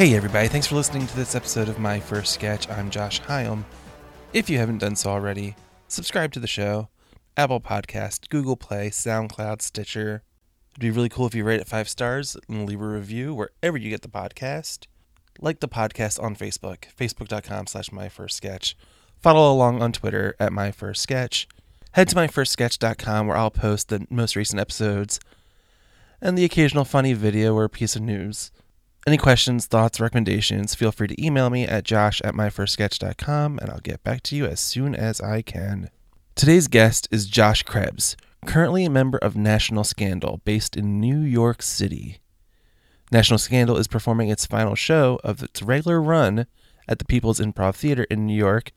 Hey, everybody, thanks for listening to this episode of My First Sketch. I'm Josh Hyam. If you haven't done so already, subscribe to the show Apple Podcast, Google Play, SoundCloud, Stitcher. It'd be really cool if you rate it five stars and leave a review wherever you get the podcast. Like the podcast on Facebook, facebook.com slash my first sketch. Follow along on Twitter at my first sketch. Head to myfirstsketch.com where I'll post the most recent episodes and the occasional funny video or piece of news. Any questions, thoughts, recommendations, feel free to email me at josh at myfirstsketch.com and I'll get back to you as soon as I can. Today's guest is Josh Krebs, currently a member of National Scandal based in New York City. National Scandal is performing its final show of its regular run at the People's Improv Theater in New York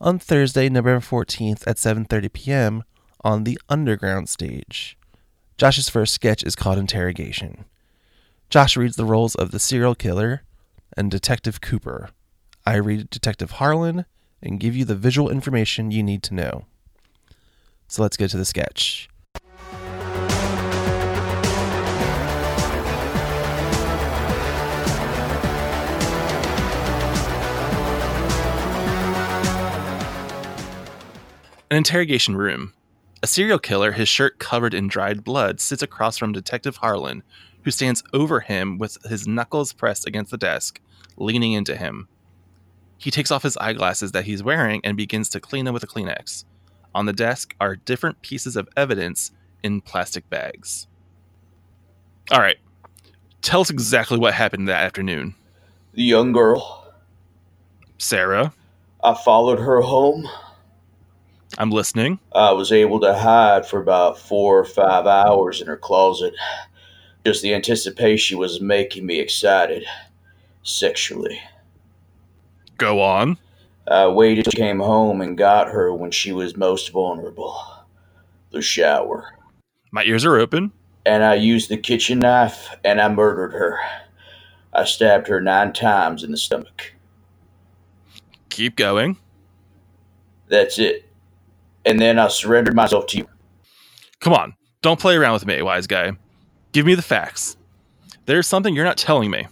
on Thursday, November 14th at 7:30 p.m. on the Underground stage. Josh's first sketch is called Interrogation. Josh reads the roles of the serial killer and Detective Cooper. I read Detective Harlan and give you the visual information you need to know. So let's get to the sketch. An interrogation room. A serial killer, his shirt covered in dried blood, sits across from Detective Harlan, who stands over him with his knuckles pressed against the desk, leaning into him. He takes off his eyeglasses that he's wearing and begins to clean them with a Kleenex. On the desk are different pieces of evidence in plastic bags. All right. Tell us exactly what happened that afternoon. The young girl. Sarah, I followed her home. I'm listening. I was able to hide for about four or five hours in her closet. Just the anticipation was making me excited. Sexually. Go on. I waited till she came home and got her when she was most vulnerable. The shower. My ears are open. And I used the kitchen knife and I murdered her. I stabbed her nine times in the stomach. Keep going. That's it. And then I surrendered myself to you. Come on. Don't play around with me, wise guy. Give me the facts. There's something you're not telling me.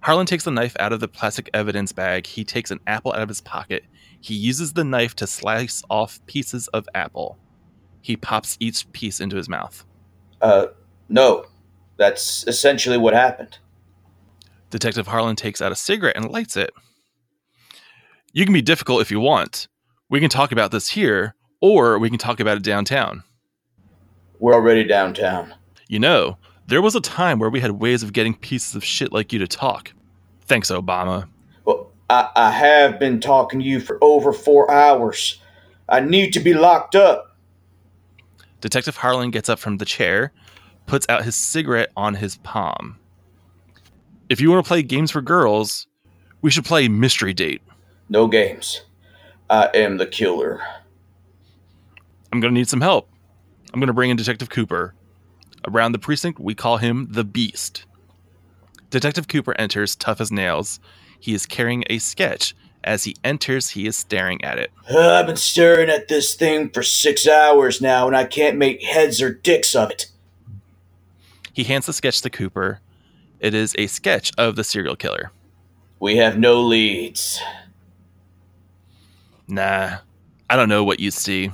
Harlan takes the knife out of the plastic evidence bag. He takes an apple out of his pocket. He uses the knife to slice off pieces of apple. He pops each piece into his mouth. Uh, no. That's essentially what happened. Detective Harlan takes out a cigarette and lights it. You can be difficult if you want. We can talk about this here, or we can talk about it downtown. We're already downtown. You know, there was a time where we had ways of getting pieces of shit like you to talk. Thanks, Obama. Well, I, I have been talking to you for over four hours. I need to be locked up. Detective Harlan gets up from the chair, puts out his cigarette on his palm. If you want to play games for girls, we should play Mystery Date. No games. I am the killer. I'm going to need some help. I'm going to bring in Detective Cooper. Around the precinct, we call him the Beast. Detective Cooper enters, tough as nails. He is carrying a sketch. As he enters, he is staring at it. Uh, I've been staring at this thing for six hours now, and I can't make heads or dicks of it. He hands the sketch to Cooper. It is a sketch of the serial killer. We have no leads. Nah, I don't know what you see.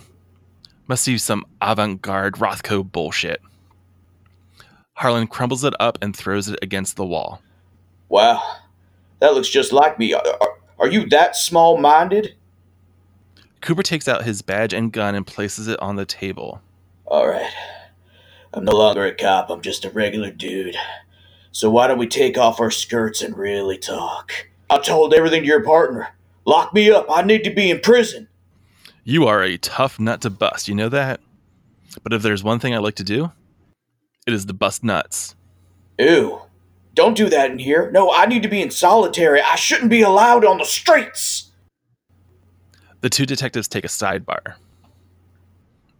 Must be some avant garde Rothko bullshit. Harlan crumbles it up and throws it against the wall. Wow, that looks just like me. Are, are, are you that small minded? Cooper takes out his badge and gun and places it on the table. All right. I'm no longer a cop, I'm just a regular dude. So why don't we take off our skirts and really talk? I told everything to your partner. Lock me up. I need to be in prison. You are a tough nut to bust, you know that? But if there's one thing I like to do, it is the bust nuts. Ew. Don't do that in here. No, I need to be in solitary. I shouldn't be allowed on the streets. The two detectives take a sidebar.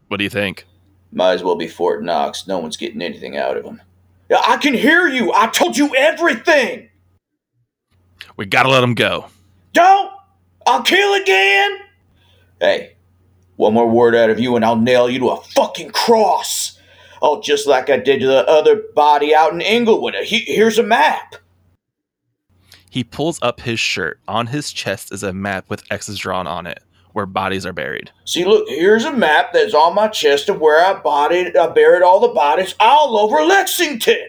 What do you think? Might as well be Fort Knox. No one's getting anything out of him. I can hear you. I told you everything. We gotta let him go. Don't! I'll kill again! Hey, one more word out of you and I'll nail you to a fucking cross. Oh, just like I did to the other body out in Inglewood. He- here's a map. He pulls up his shirt. On his chest is a map with X's drawn on it, where bodies are buried. See, look, here's a map that's on my chest of where I bodied, I buried all the bodies all over Lexington.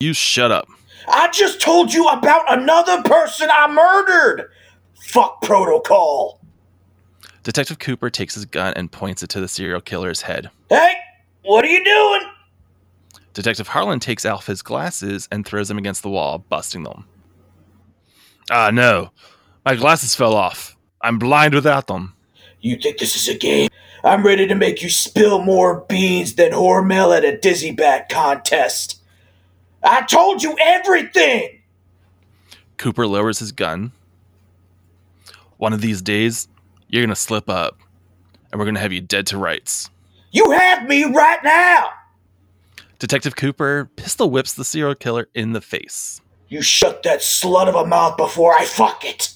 You shut up. I just told you about another person I murdered. Fuck protocol. Detective Cooper takes his gun and points it to the serial killer's head. Hey, what are you doing? Detective Harlan takes off his glasses and throws them against the wall, busting them. Ah, no. My glasses fell off. I'm blind without them. You think this is a game? I'm ready to make you spill more beans than Hormel at a dizzy bat contest. I told you everything! Cooper lowers his gun. One of these days, you're going to slip up, and we're going to have you dead to rights. You have me right now! Detective Cooper pistol whips the serial killer in the face. You shut that slut of a mouth before I fuck it!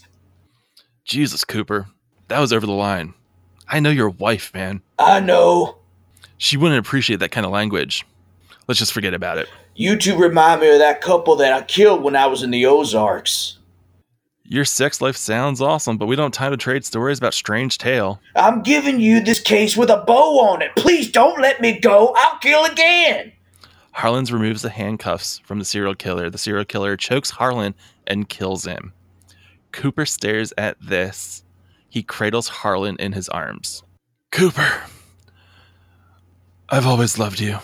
Jesus, Cooper. That was over the line. I know your wife, man. I know. She wouldn't appreciate that kind of language. Let's just forget about it. You two remind me of that couple that I killed when I was in the Ozarks. Your sex life sounds awesome, but we don't have time to trade stories about strange tale. I'm giving you this case with a bow on it. Please don't let me go. I'll kill again. Harlan's removes the handcuffs from the serial killer. The serial killer chokes Harlan and kills him. Cooper stares at this. He cradles Harlan in his arms. Cooper, I've always loved you.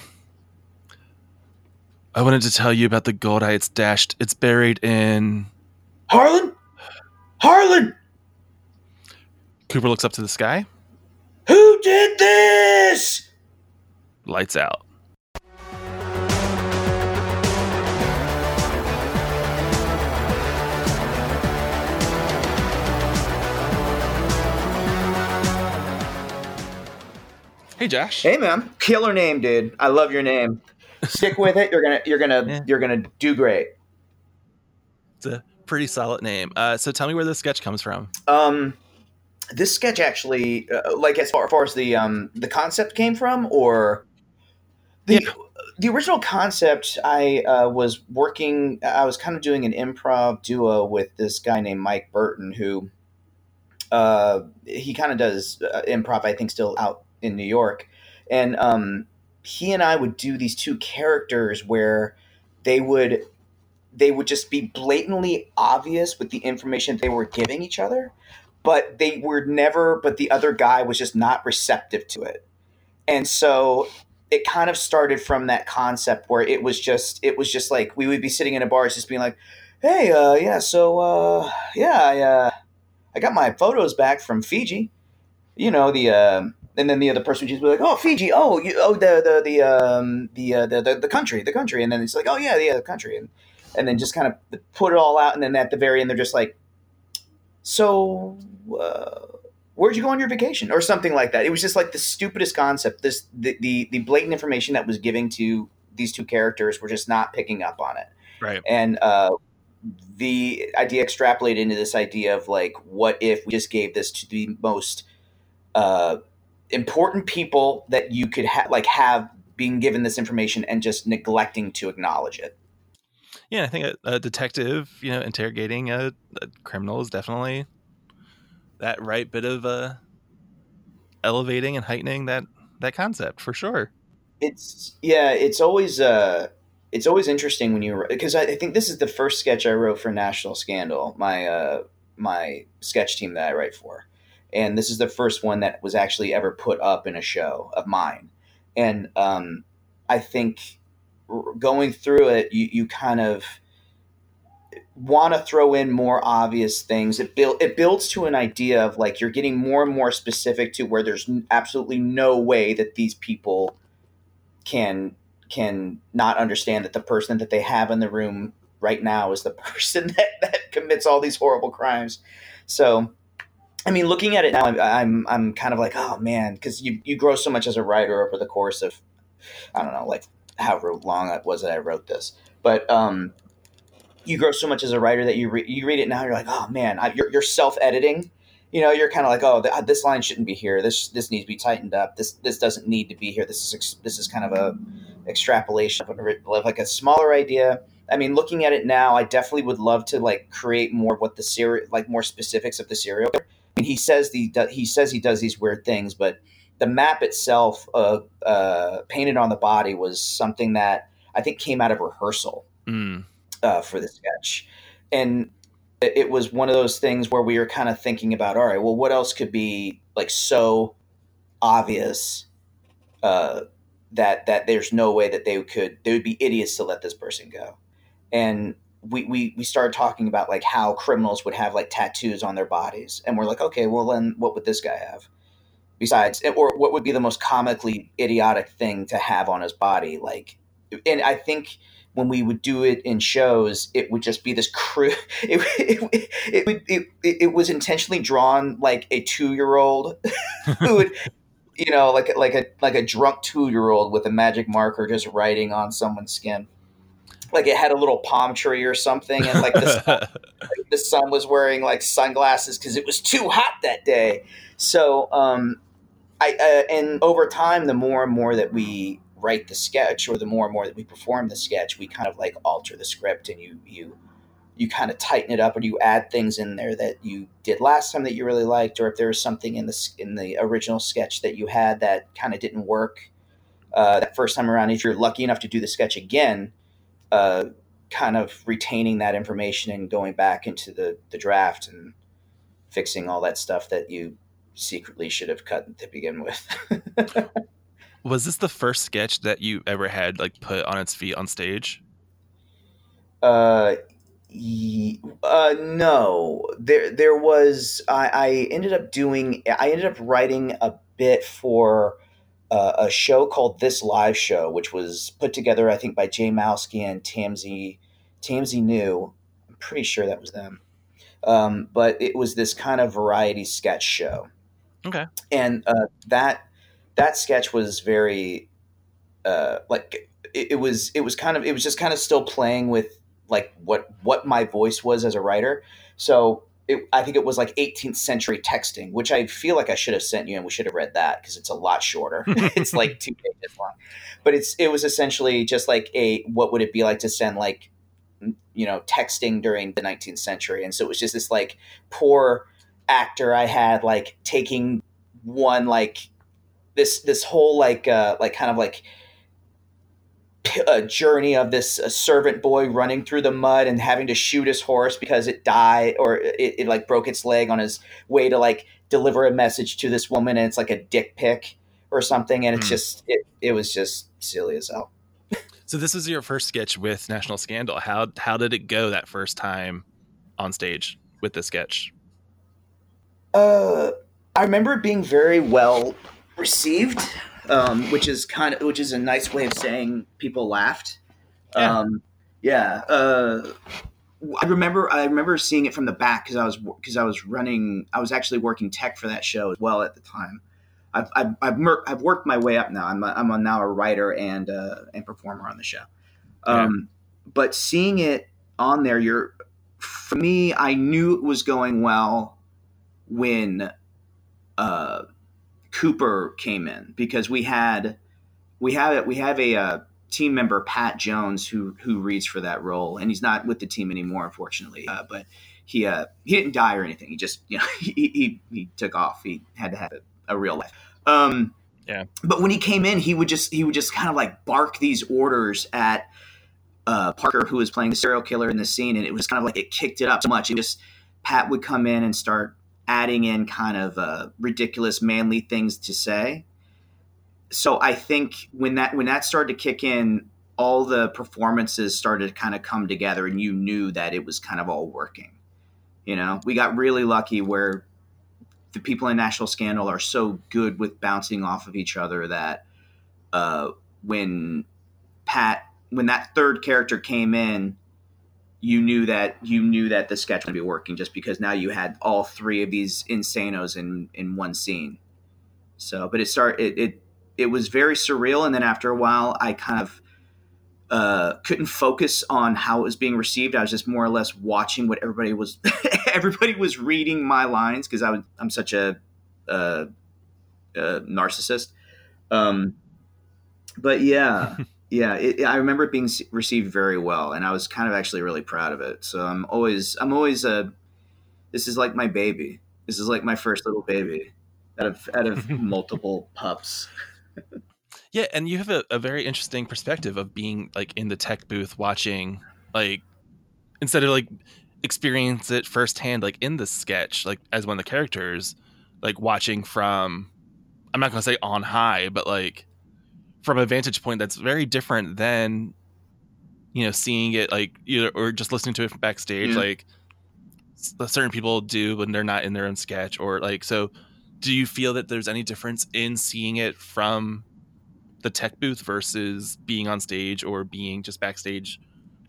I wanted to tell you about the gold I had stashed. It's buried in. Harlan? Harlan! Cooper looks up to the sky. Who did this? Lights out. Hey, Josh. Hey, man. Killer name, dude. I love your name. Stick with it. You're gonna, you're gonna, Yeah. you're gonna do great. It's a pretty solid name. Uh, so tell me where this sketch comes from. Um, this sketch actually, uh, like as far, as far as the um the concept came from, or the Yeah. the original concept, I uh, was working. I was kind of doing an improv duo with this guy named Mike Burton, who uh, he kind of does uh, improv. I think still out in New York, and um, he and I would do these two characters where they would they would just be blatantly obvious with the information they were giving each other but they were never but the other guy was just not receptive to it. And so it kind of started from that concept where it was just it was just like we would be sitting in a bar just being like hey uh yeah so uh yeah i uh i got my photos back from fiji. You know the um and then the other person would just be like, "Oh, Fiji! Oh, you, oh, the the the um the, uh, the the the country, the country," and then it's like, "Oh yeah, yeah, the country," and and then just kind of put it all out, and then at the very end, they're just like, "So, uh, where'd you go on your vacation?" or something like that. It was just like the stupidest concept. This the the, the blatant information that was giving to these two characters were just not picking up on it, Right. and uh, the idea extrapolated into this idea of like, what if we just gave this to the most uh, important people that you could ha- like have being given this information and just neglecting to acknowledge it. Yeah, I think a, a detective, you know, interrogating a, a criminal is definitely that right bit of uh, elevating and heightening that that concept for sure. It's yeah, it's always uh it's always interesting when you because I, I think this is the first sketch I wrote for National Scandal, my uh my sketch team that I write for. And this is the first one that was actually ever put up in a show of mine. And um I think going through it you you kind of want to throw in more obvious things. It build it builds to an idea of like you're getting more and more specific to where there's absolutely no way that these people can can not understand that the person that they have in the room right now is the person that, that commits all these horrible crimes. So, I mean, looking at it now, I'm I'm, I'm kind of like, oh man, because you you grow so much as a writer over the course of, I don't know, like however long it was that I wrote this, but um, you grow so much as a writer that you re- you read it now, you're like, oh man, I, you're you're self editing. You know, you're kind of like, oh, th- this line shouldn't be here. This this needs to be tightened up. This this doesn't need to be here. This is ex- this is kind of a extrapolation of, of like a smaller idea I mean, looking at it now, I definitely would love to like create more what the serial, like more specifics of the serial. I mean, he says the he says he does these weird things, but the map itself, uh, uh, painted on the body, was something that I think came out of rehearsal Mm. uh, for the sketch, and it it was one of those things where we were kind of thinking about, all right, well, what else could be like so obvious uh, that that there's no way that they could they would be idiots to let this person go, and we, we we started talking about like how criminals would have like tattoos on their bodies, and we're like, okay, well then what would this guy have? Besides, or what would be the most comically idiotic thing to have on his body? Like, and I think when we would do it in shows, it would just be this crew. It, it, it, would- it, it, was intentionally drawn like a two year old who would, you know, like like a like a drunk two year old with a magic marker just writing on someone's skin. Like it had a little palm tree or something, and like the sun, the sun was wearing like sunglasses because it was too hot that day. So, um, I uh, and over time, the more and more that we write the sketch, or the more and more that we perform the sketch, we kind of like alter the script, and you you you kind of tighten it up, or you add things in there that you did last time that you really liked, or if there was something in the in the original sketch that you had that kind of didn't work uh, that first time around. If you're lucky enough to do the sketch again, uh, kind of retaining that information and going back into the the draft and fixing all that stuff that you secretly should have cut to begin with. Was this the first sketch that you ever had like put on its feet on stage? Uh, ye- uh, no. There, there was. I, I ended up doing. I ended up writing a bit for uh, a show called This Live Show, which was put together, I think, by Jay Mowski and Tamsy Tamsy New. I'm pretty sure that was them. Um, but it was this kind of variety sketch show. Okay. And uh, that that sketch was very uh, like it, it was it was kind of it was just kind of still playing with like what what my voice was as a writer. So it, I think it was like 18th century texting, which I feel like I should have sent you, and we should have read that because it's a lot shorter. it's like two pages long, but it's it was essentially just like a what would it be like to send like you know texting during the 19th century, and so it was just this like poor actor I had like taking one like this this whole like uh like kind of like a journey of this servant boy running through the mud and having to shoot his horse because it died or it, it like broke its leg on his way to like deliver a message to this woman and it's like a dick pic or something and it's Hmm. just it, it was just silly as hell So this was your first sketch with National Scandal. How how did it go that first time on stage with the sketch? Uh i remember it being very well received um which is kind of which is a nice way of saying people laughed Yeah. um yeah uh I remember I remember seeing it from the back because I was because I was running I was actually working tech for that show as well at the time. I've I've I've, mer- I've worked my way up now. I'm a, I'm a, now a writer and uh, and performer on the show. Um, But seeing it on there, you're for me. I knew it was going well when uh, Cooper came in because we had we have it we have a uh, team member Pat Jones who who reads for that role, and he's not with the team anymore, unfortunately. Uh, but he uh, he didn't die or anything. He just you know he he, he took off. He had to have a, a real life. Um, Yeah. But when he came in, he would just he would just kind of like bark these orders at uh, Parker, who was playing the serial killer in the scene, and it was kind of like it kicked it up so much. It just Pat would come in and start adding in kind of uh, ridiculous manly things to say so I think when that when that started to kick in, all the performances started to kind of come together, and you knew that it was kind of all working. You know, we got really lucky where the people in National Scandal are so good with bouncing off of each other that uh, when Pat, when that third character came in, you knew that you knew that the sketch would be working just because now you had all three of these insanos in in one scene. So, but it started it, it it was very surreal and then after a while i kind of uh, couldn't focus on how it was being received. I was just more or less watching what everybody was everybody was reading my lines because i was i'm such a, uh uh narcissist. Um, but yeah yeah, it, I remember it being received very well, and I was kind of actually really proud of it. So I'm always, I'm always a. This is like my baby. This is like my first little baby, out of out of multiple pups. Yeah, and you have a, a very interesting perspective of being like in the tech booth watching like instead of like experience it firsthand like in the sketch, like as one of the characters, like watching from I'm not gonna say on high, but like from a vantage point that's very different than you know seeing it like either or just listening to it from backstage Yeah. like certain people do when they're not in their own sketch or like so do you feel that there's any difference in seeing it from the tech booth versus being on stage or being just backstage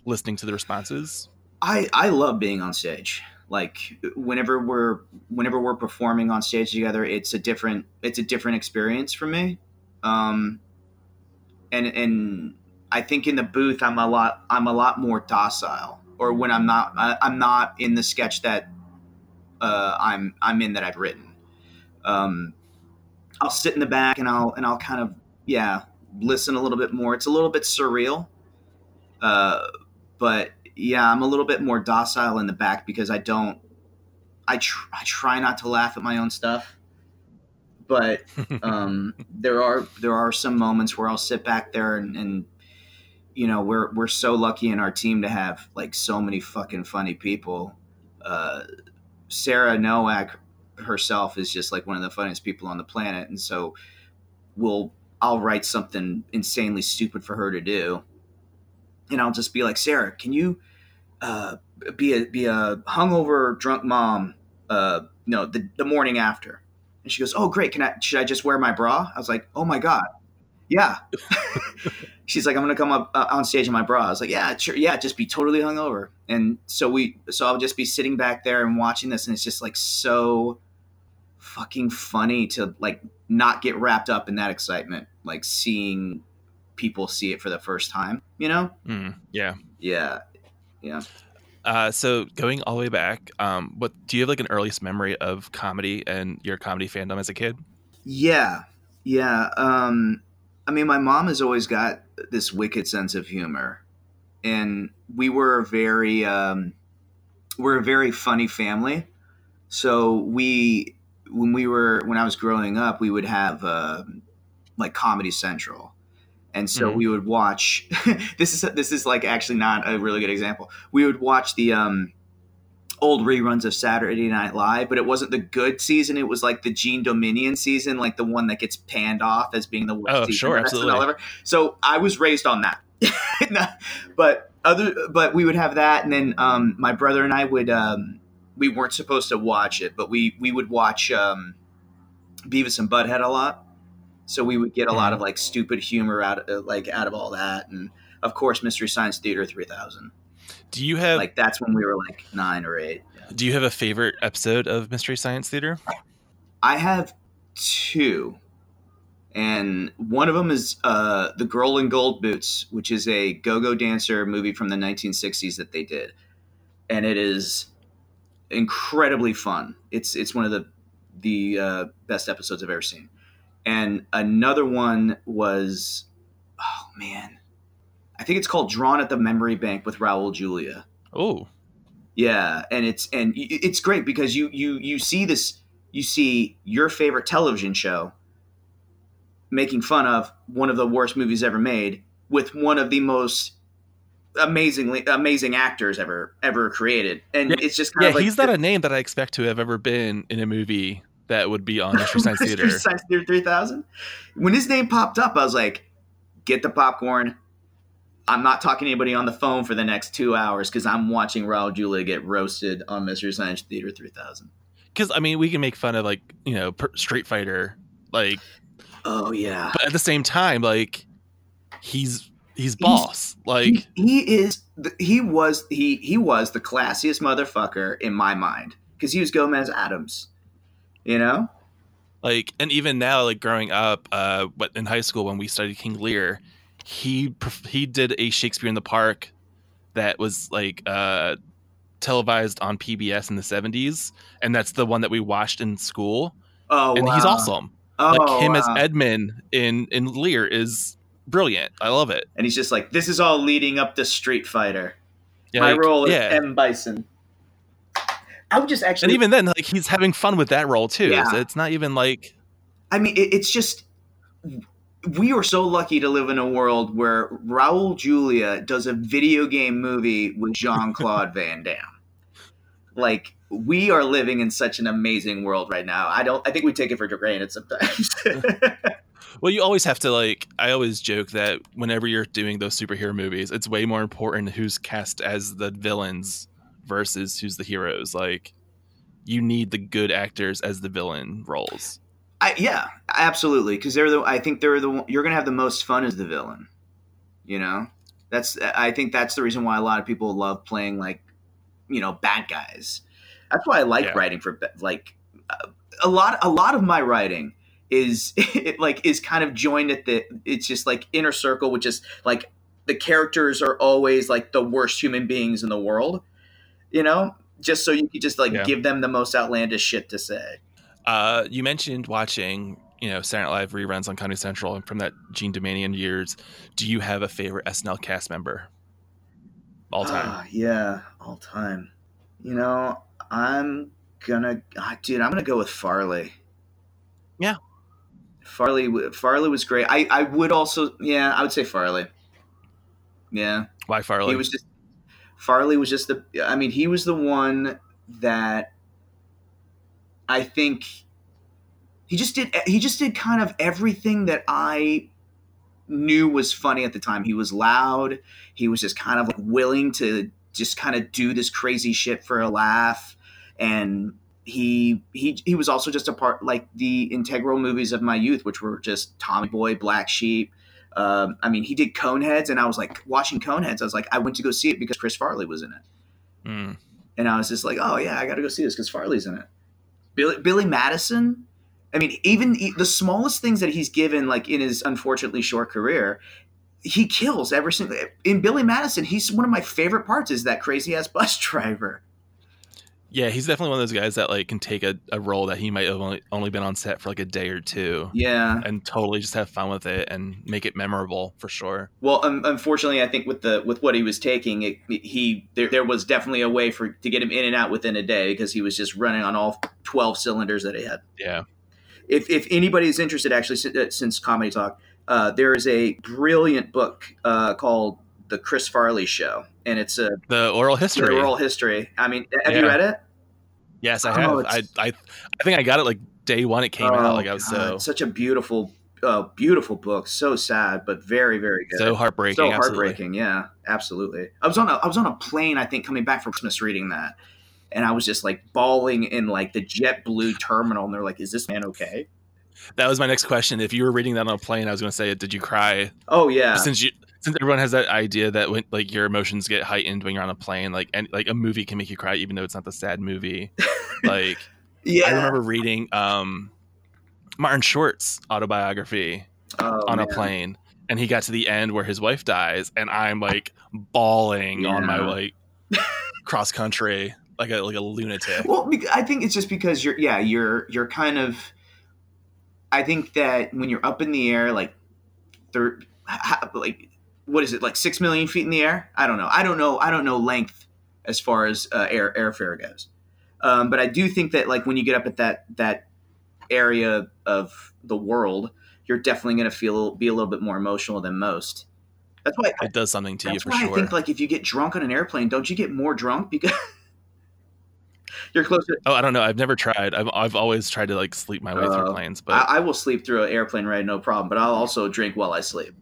listening to the responses I I love being on stage. Like whenever we're whenever we're performing on stage together, it's a different it's a different experience for me. Um, and and I think in the booth, I'm a lot I'm a lot more docile. Or when I'm not I, I'm not in the sketch that uh, I'm I'm in that I've written. Um, I'll sit in the back and I'll and I'll kind of yeah listen a little bit more. It's a little bit surreal. Uh, but yeah, I'm a little bit more docile in the back because I don't. I tr- I try not to laugh at my own stuff, but um, there are there are some moments where I'll sit back there and, and you know we're we're so lucky in our team to have like so many fucking funny people. Uh, Sarah Nowak herself is just like one of the funniest people on the planet, and so we'll I'll write something insanely stupid for her to do, and I'll just be like, Sarah, can you uh, be a be a hungover drunk mom? Uh, no, the the morning after. And she goes, "Oh, great! Can I? Should I just wear my bra?" I was like, "Oh my god, yeah." She's like, "I'm gonna come up uh, on stage in my bra." I was like, "Yeah, sure, yeah, just be totally hungover." And so we, so I'll just be sitting back there and watching this, and it's just like so fucking funny to like not get wrapped up in that excitement, like seeing people see it for the first time. You know? Mm, yeah Yeah, yeah. Uh, so going all the way back um, what do you have like an earliest memory of comedy and your comedy fandom as a kid Yeah, yeah. Um, I mean, my mom has always got this wicked sense of humor, and we were very, um, we're a very funny family. So we, when we were, when I was growing up, we would have uh, like Comedy Central, and so Mhm. we would watch. this is this is like actually not a really good example. We would watch the um, old reruns of Saturday Night Live, but it wasn't the good season. It was like the Jean Doumanian season, like the one that gets panned off as being the worst Oh, season sure, absolutely. ever. So I was raised on that. but other, but we would have that, and then um, my brother and I would. Um, we weren't supposed to watch it, but we we would watch um, Beavis and Butthead a lot. So we would get a lot of like stupid humor out of, like out of all that, and of course Mystery Science Theater three thousand. do you have Like that's when we were like nine or eight. do you have a favorite episode of mystery science theater I have two, and one of them is uh, the Girl in Gold Boots, which is a go-go dancer movie from the 1960s that they did, and it is incredibly fun. It's it's one of the the uh, best episodes I've ever seen. And another one was, oh man, I think it's called Drawn at the Memory Bank with Raul Julia. oh Yeah, and it's and it's great because you you you see this you see your favorite television show making fun of one of the worst movies ever made with one of the most amazingly amazing actors ever ever created, and Yeah, it's just kind yeah of like he's not a name that i expect to have ever been in a movie that would be on mystery science Mystery theater Science Theater 3000. When his name popped up, I was like, get the popcorn. I'm not talking to anybody on the phone for the next two hours because I'm watching Raul Julia get roasted on Mystery Science Theater 3000. because i mean we can make fun of like you know per- street fighter like Oh, yeah. but at the same time like he's he's boss like he, he is the, he was he he was the classiest motherfucker in my mind because he was Gomez Addams, you know. like and even now like growing up uh what in high school when we studied king lear he he did a shakespeare in the park that was like uh televised on pbs in the 70s and that's the one that we watched in school Oh, and he's awesome Oh, like him as wow. edmund in in lear is brilliant. I love it. And he's just like, this is all leading up to Street Fighter. Yeah, My like, role is yeah. M Bison. I would just actually. and even then, like he's having fun with that role too. Yeah. So it's not even like I mean, it, it's just we are so lucky to live in a world where Raul Julia does a video game movie with Jean Claude Van Damme. Like we are living in such an amazing world right now. I don't. I think we take it for granted sometimes. Well, you always have to like. I always joke that whenever you're doing those superhero movies, it's way more important who's cast as the villains versus who's the heroes. Like, you need the good actors as the villain roles. I, yeah, absolutely. Because they're the. I think they're the. You're gonna have the most fun as the villain. You know, that's. I think that's the reason why a lot of people love playing like, you know, bad guys. That's why I like Yeah. writing for like uh, a lot. A lot of my writing is it like is kind of joined at the. It's just like inner circle, which is like the characters are always like the worst human beings in the world. You know, just so you could just like Yeah. give them the most outlandish shit to say. Uh, you mentioned watching, you know, Saturday Night Live reruns on Comedy Central and from that Jean Doumanian years. Do you have a favorite SNL cast member? All time. Ah, yeah, all time. You know, I'm gonna, ah, dude, I'm gonna go with Farley. Yeah. Farley. Farley was great. I, I would also, yeah, I would say Farley. Yeah, Why Farley? he was just. Farley was just the. I mean, he was the one that. I think. He just did. He just did kind of everything that I knew was funny at the time. He was loud. He was just kind of like willing to just kind of do this crazy shit for a laugh, and he he he was also just a part like the integral movies of my youth, which were just Tommy Boy, Black Sheep. Um, I mean, he did Coneheads, and I was like watching Coneheads. I was like, I went to go see it because Chris Farley was in it, Mm. and I was just like, oh yeah, I got to go see this because Farley's in it. Billy Billy Madison. I mean, even the smallest things that he's given, like in his unfortunately short career, he kills every single. In Billy Madison, he's one of my favorite parts. Is that crazy ass bus driver? Yeah, he's definitely one of those guys that like can take a, a role that he might have only, only been on set for like a day or two Yeah. and totally just have fun with it and make it memorable for sure. Well, um, unfortunately, I think with the with what he was taking, it, he there, there was definitely a way for to get him in and out within a day because he was just running on all twelve cylinders that he had. Yeah. If if anybody is interested, actually, since, uh, since comedy talk, uh, there is a brilliant book uh, called The Chris Farley Show, and it's a The oral history. oral history. I mean, have you read it? yes, I Oh, have. I, I I think I got it like day one it came Oh, out. Like I was God, so such a beautiful, uh, beautiful book. So sad, but very, very good. so heartbreaking. so absolutely. heartbreaking. Yeah, absolutely. I was on a I was on a plane. I think coming back from Christmas reading that, and I was just like bawling in like the JetBlue terminal, and they're like, "Is this man okay?" That was my next question. If you were reading that on a plane, I was going to say, did you cry? Oh yeah, Since you since everyone has that idea that when like your emotions get heightened when you're on a plane, like and like a movie can make you cry even though it's not the sad movie. like yeah. I remember reading um Martin Short's autobiography Oh, on a plane and he got to the end where his wife dies and I'm like bawling on my like cross country like a like a lunatic. Well, I think it's just because you're yeah you're you're kind of. I think that when you're up in the air, like, thir- ha- like what is it like six million feet in the air? I don't know. I don't know. I don't know length as far as uh, air airfare goes. Um, but I do think that like when you get up at that that area of the world, you're definitely going to feel be a little bit more emotional than most. That's why. It does something to you That's for why sure. I think like if you get drunk on an airplane, don't you get more drunk because you're closer? oh, I don't know. I've never tried. I've I've always tried to like sleep my way Uh, through planes, but I, I will sleep through an airplane ride, no problem. But I'll also drink while I sleep.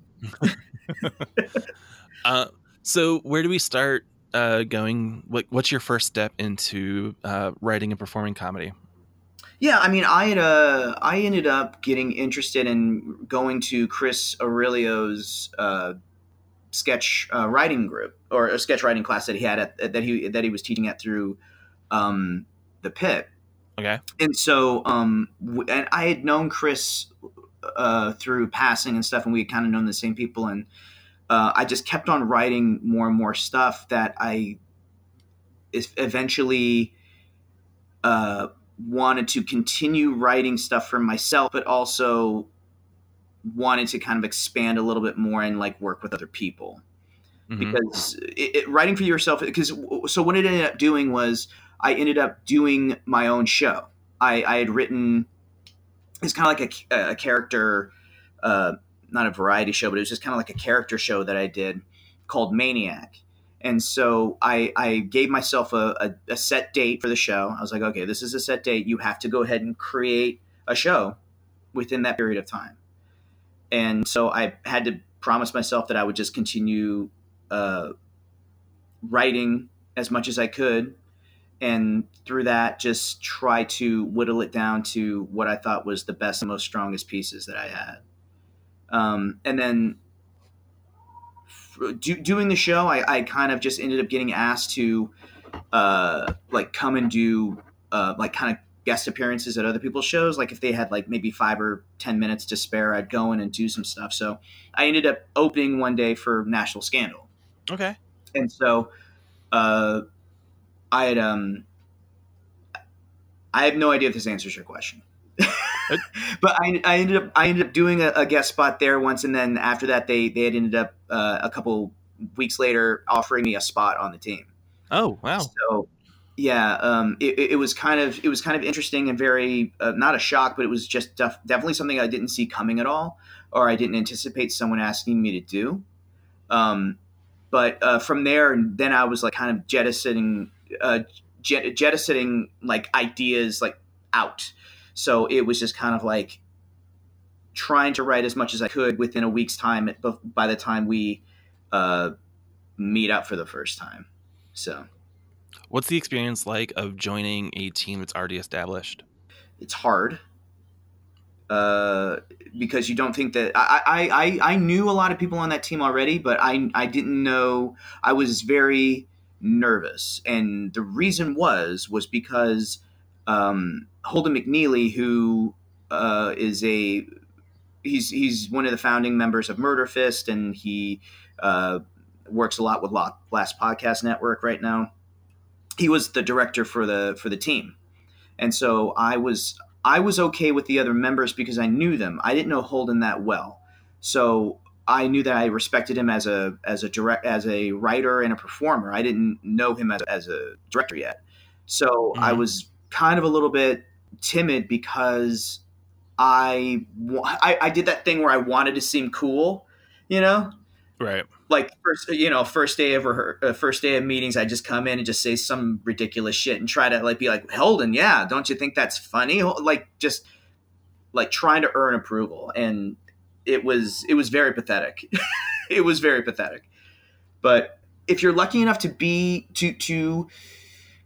Uh, so where do we start uh, going? What, what's your first step into uh, writing and performing comedy? Yeah, I mean, I had uh, I ended up getting interested in going to Chris Aurelio's uh, sketch uh, writing group or a sketch writing class that he had at that he that he was teaching at through um, the pit. Okay. and so um w- and i had known chris uh through passing and stuff and we had kind of known the same people and uh i just kept on writing more and more stuff that i eventually uh wanted to continue writing stuff for myself but also wanted to kind of expand a little bit more and like work with other people Mhm. because it, it, writing for yourself because so what it ended up doing was i ended up doing my own show i, I had written it's kind of like a, a character uh, not a variety show but it was just kind of like a character show that i did called maniac. And so i, I gave myself a, a, a set date for the show. I was like okay this is a set date. You have to go ahead and create a show within that period of time. And so i had to promise myself that i would just continue uh, writing as much as I could, and through that, just try to whittle it down to what I thought was the best and most strongest pieces that I had. Um, and then do, doing the show, I, I kind of just ended up getting asked to uh, like come and do uh, like kind of guest appearances at other people's shows. Like if they had like maybe five or ten minutes to spare, I'd go in and do some stuff. So I ended up opening one day for National Scandal Okay. and so uh, I had um, I have no idea if this answers your question, but I, I ended up I ended up doing a, a guest spot there once, and then after that they they had ended up uh, a couple weeks later offering me a spot on the team. Oh wow. So yeah, um, it, it- was kind of it was kind of interesting and very uh, not a shock, but it was just def- definitely something I didn't see coming at all, or I didn't anticipate someone asking me to do. Um, but uh, from there, and then I was like kind of jettisoning, uh, jet- jettisoning like ideas like out. So it was just kind of like trying to write as much as I could within a week's time. By the time we uh, meet up for the first time, so. What's the experience like of joining a team that's already established? it's hard uh, because you don't think that I, I, I, I knew a lot of people on that team already, but I, I didn't know I was very nervous. And the reason was, was because um, Holden McNeely, who uh, is a, he's, he's one of the founding members of Murder Fist and he uh, works a lot with Last Podcast Network right now. He was the director for the, for the team. And so I was I was okay with the other members because I knew them. I didn't know Holden that well, so I knew that I respected him as a as a direct as a writer and a performer. I didn't know him as, as a director yet, so I Mhm. was kind of a little bit timid because I, I I did that thing where I wanted to seem cool, you know, Right. like first you know first day of rehe- uh, first day of meetings i just come in and just say some ridiculous shit and try to like be like holden yeah don't you think that's funny like just like trying to earn approval and it was it was very pathetic it was very pathetic but if you're lucky enough to be to to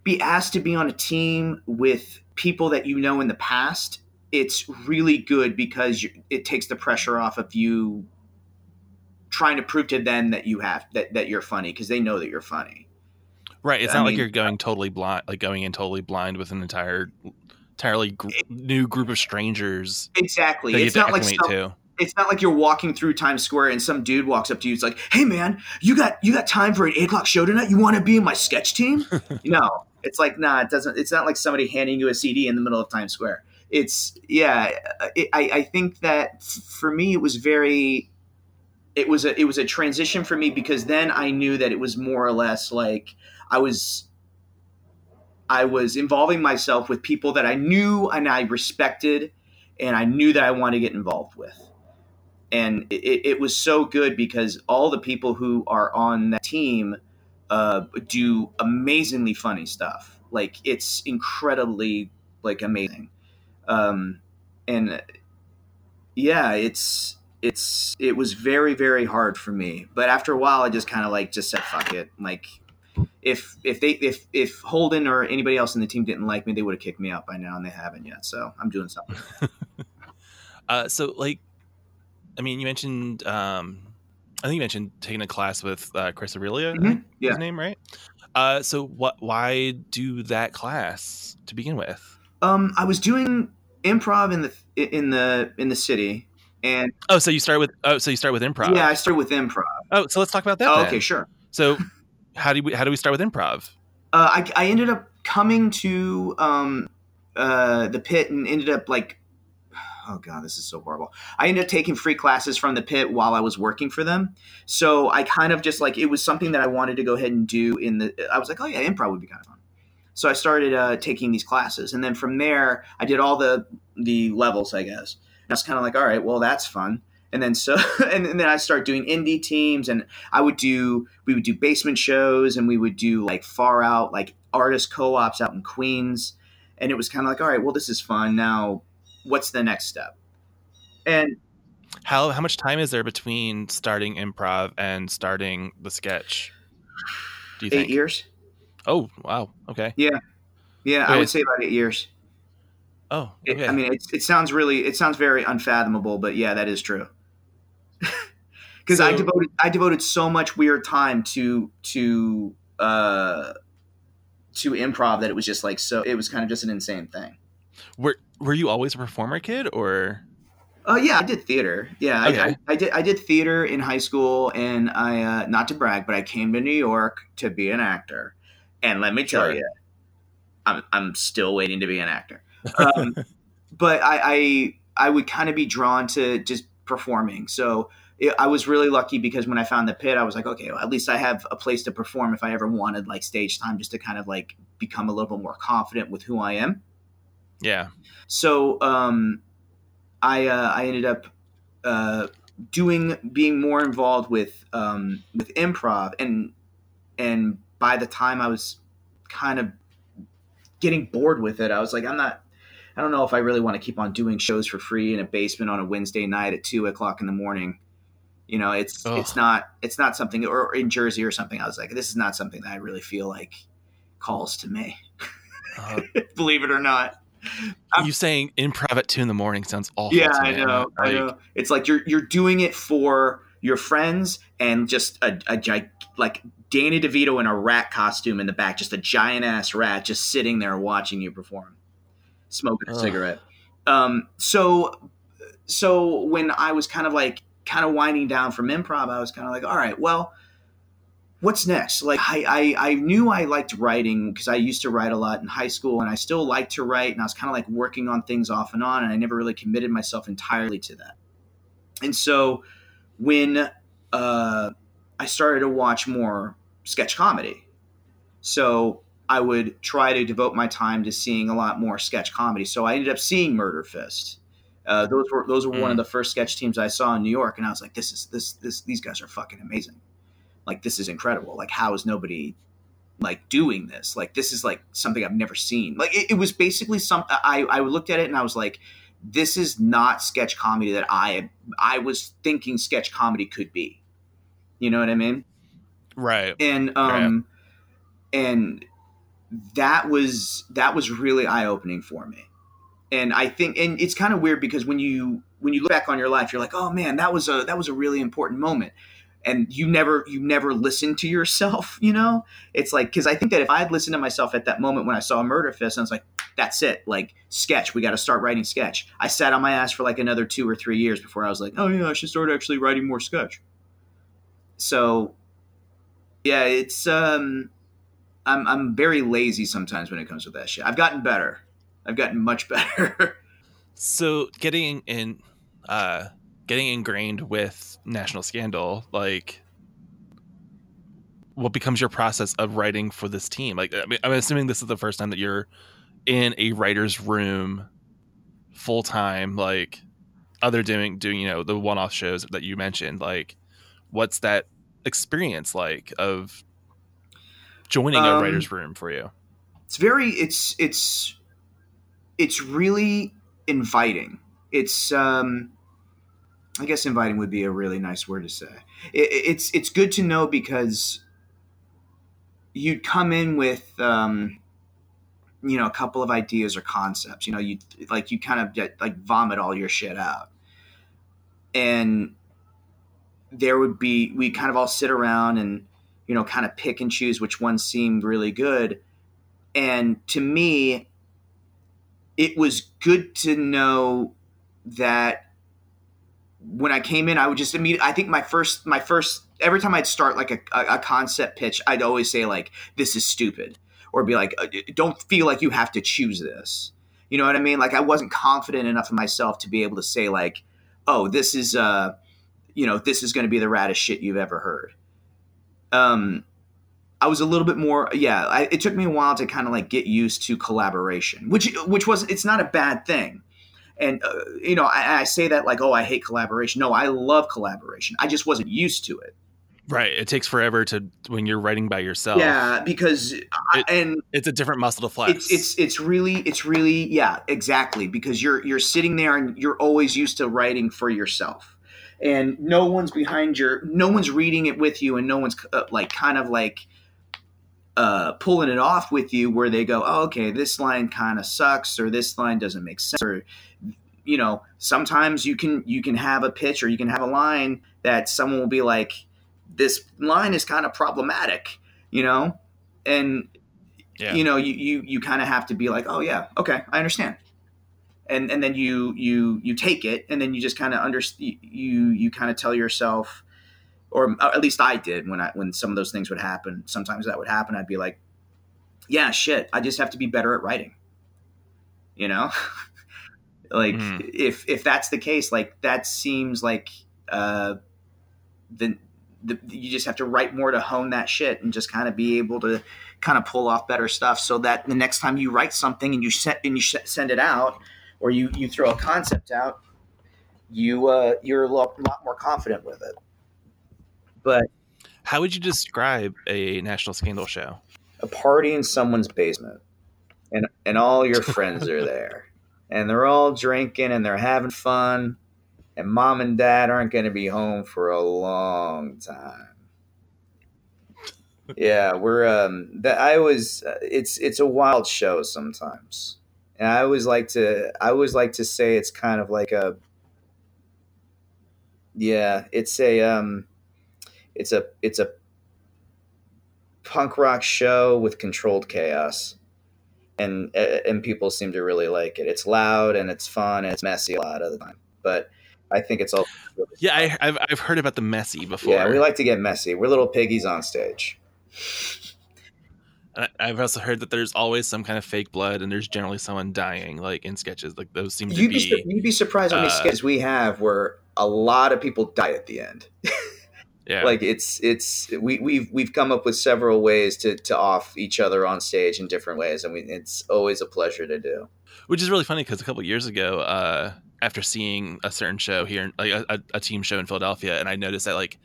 be asked to be on a team with people that you know in the past it's really good because you, it takes the pressure off of you trying to prove to them that you have that, that you're funny because they know that you're funny Right. It's I not like you're going totally blind, like going in totally blind with an entire, entirely gr- new group of strangers exactly it's not like some. It's not like you're walking through times square and some dude walks up to you it's like hey man you got you got time for an 8 o'clock show tonight? You want to be in my sketch team? No it's like nah it doesn't it's not like somebody handing you a cd in the middle of times square. It's yeah it, I, I think that f- for me it was very it was a it was a transition for me because then i knew that it was more or less like i was i was involving myself with people that i knew and i respected and i knew that i wanted to get involved with and it, it was so good because all the people who are on that team uh, do amazingly funny stuff. Like it's incredibly like amazing. Um, and yeah it's it's it was very very hard for me. But after a while i just kind of like just said fuck it. Like if if they if if holden or anybody else in the team didn't like me they would have kicked me out by now and they haven't yet. So i'm doing something. Uh, so like, I mean, you mentioned, um, I think you mentioned taking a class with uh, Chris Aurelia, Mhm. think Yeah. his name, right? Uh, so what? Why do that class to begin with? um i was doing improv in the in the in the city and Oh, so you start with oh, so you start with improv. yeah i started with improv Oh, so let's talk about that. oh, okay sure So how do we how do we start with improv? uh, I, I ended up coming to um, uh, the pit and ended up like oh god, this is so horrible. I ended up taking free classes from the pit while I was working for them. So I kind of just like it was something that I wanted to go ahead and do. In the I was like, oh yeah, improv would be kind of fun. So I started uh, taking these classes, and then from there, I did all the the levels, I guess. And I was kind of like, all right, well, that's fun. And then so, and, and then I started doing indie teams, and I would do we would do basement shows, and we would do like far out like artist co-ops out in Queens, and it was kind of like, all right, well, this is fun. Now, what's the next step? And How how much time is there between starting improv and starting the sketch? Do you eight think? years. Oh wow. Okay. Yeah, Yeah, I would say about eight years. Oh It. I mean, it, it sounds really, it sounds very unfathomable, but yeah, that is true. Because I devoted, I devoted so much weird time to to uh to improv that it was just like so. It was kind of just an insane thing. were were you always a performer kid or? Oh yeah, I did theater. Yeah, I, I, I did. I did theater in high school, and I uh, not to brag, but I came to New York to be an actor. And let me tell Sure. you, I'm I'm still waiting to be an actor. Um, but I, I I would kind of be drawn to just performing. So it, I was really lucky because when I found the pit, I was like, okay, well, at least I have a place to perform if I ever wanted like stage time, just to kind of like become a little bit more confident with who I am. Yeah. So um, I uh, I ended up uh, doing being more involved with um, with improv and and by the time I was kind of getting bored with it, I was like, I'm not. I don't know if I really want to keep on doing shows for free in a basement on a Wednesday night at two o'clock in the morning. You know, it's Ugh. it's not it's not something or in Jersey or something. I was like, this is not something that I really feel like calls to me. Uh, Believe it or not. I'm- you saying improv at two in the morning sounds awful. yeah, I know. I know. It's like you're you're doing it for your friends and just a, a gi- like Danny DeVito in a rat costume in the back, just a giant ass rat just sitting there watching you perform, smoking a Ugh. cigarette. Um, so so when I was kind of like kind of winding down from improv, I was kind of like, all right, well. What's next? Like I, I, I knew I liked writing because I used to write a lot in high school, and I still like to write, and I was kind of like working on things off and on, and I never really committed myself entirely to that. And so when uh, I started to watch more sketch comedy, so I would try to devote my time to seeing a lot more sketch comedy. So I ended up seeing Murder Fist. Uh, those were those were one of the first sketch teams I saw in New York, and I was like, "This is this this these guys are fucking amazing! Like this is incredible! Like how is nobody like doing this? Like this is like something I've never seen. Like it, it was basically some. I I looked at it and I was like, this is not sketch comedy that I I was thinking sketch comedy could be. You know what I mean? right. And um and that was that was really eye opening for me. And I think and it's kind of weird because when you when you look back on your life, you're like, oh man, that was a that was a really important moment. And you never you never listen to yourself, you know? It's like because I think that if I had listened to myself at that moment when I saw Murder Fist, I was like, that's it. Like sketch, we got to start writing sketch. I sat on my ass for like another two or three years before I was like, oh yeah, I should start actually writing more sketch. So, yeah, it's um, I'm I'm very lazy sometimes when it comes to that shit. I've gotten better. I've gotten much better. So getting in, uh, getting ingrained with National Scandal, like, what becomes your process of writing for this team? Like, I mean, I'm assuming this is the first time that you're in a writer's room full time, like, other doing doing you know the one off shows that you mentioned. Like, what's that experience like of joining a Um, writer's room for you? it's very it's it's it's really inviting it's um i guess inviting would be a really nice word to say. It, it's it's good to know because you'd come in with um you know a couple of ideas or concepts you know you like you kind of get, like vomit all your shit out. And there would be we kind of all sit around and you know kind of pick and choose which ones seemed really good. And to me it was good to know that when i came in i would just immediately i think my first my first every time i'd start like a, a, concept pitch i'd always say like this is stupid or be like "Uh, don't feel like you have to choose this You know what I mean? Like I wasn't confident enough in myself to be able to say like, "Oh, this is uh, you know, this is going to be the raddest shit you've ever heard." Um, I was a little bit more, yeah. I, it took me a while to kind of like get used to collaboration, which which was it's not a bad thing. And uh, you know, I, I say that like, oh, I hate collaboration. No, I love collaboration. I just wasn't used to it. Right. It takes forever to when you're writing by yourself. Yeah, because I, and It's a different muscle to flex. it's it's it's really it's really yeah exactly because you're you're sitting there and you're always used to writing for yourself and no one's behind your no one's reading it with you and no one's uh, like kind of like uh, pulling it off with you where they go oh, okay this line kind of sucks or this line doesn't make sense or you know sometimes you can you can have a pitch or you can have a line that someone will be like this line is kind of problematic you know and yeah. you know you you, you kind of have to be like oh yeah okay i understand and and then you you you take it and then you just kind of under you you kind of tell yourself or at least i did when i when some of those things would happen. Sometimes that would happen i'd be like yeah shit i just have to be better at writing. You know? Like Mhm. if if that's the case like that seems like uh the, the you just have to write more to hone that shit and just kind of be able to kind of pull off better stuff so that the next time you write something and you set and you send it out or you you throw a concept out you uh you're a lot, lot more confident with it but How would you describe a national scandal show? a party in someone's basement and and all your friends are there and they're all drinking and they're having fun and mom and dad aren't going to be home for a long time yeah we're um that i was uh, it's it's a wild show sometimes and i always like to i always like to say it's kind of like a yeah it's a um it's a it's a punk rock show with controlled chaos and uh, and people seem to really like it it's loud and it's fun and it's messy a lot of the time but i think it's all really Yeah, I, I've I've heard about the messy before. yeah we like to get messy we're little piggies on stage I've also heard that there's always some kind of fake blood, and there's generally someone dying, like in sketches. Like those seem to you'd be, be. you'd be surprised how many uh, sketches we have where a lot of people die at the end yeah, like it's it's we, we've we've come up with several ways to to off each other on stage in different ways and we, it's always a pleasure to do which is really funny because a couple years ago, uh, after seeing a certain show here, like a, a, team show in Philadelphia, and I noticed that like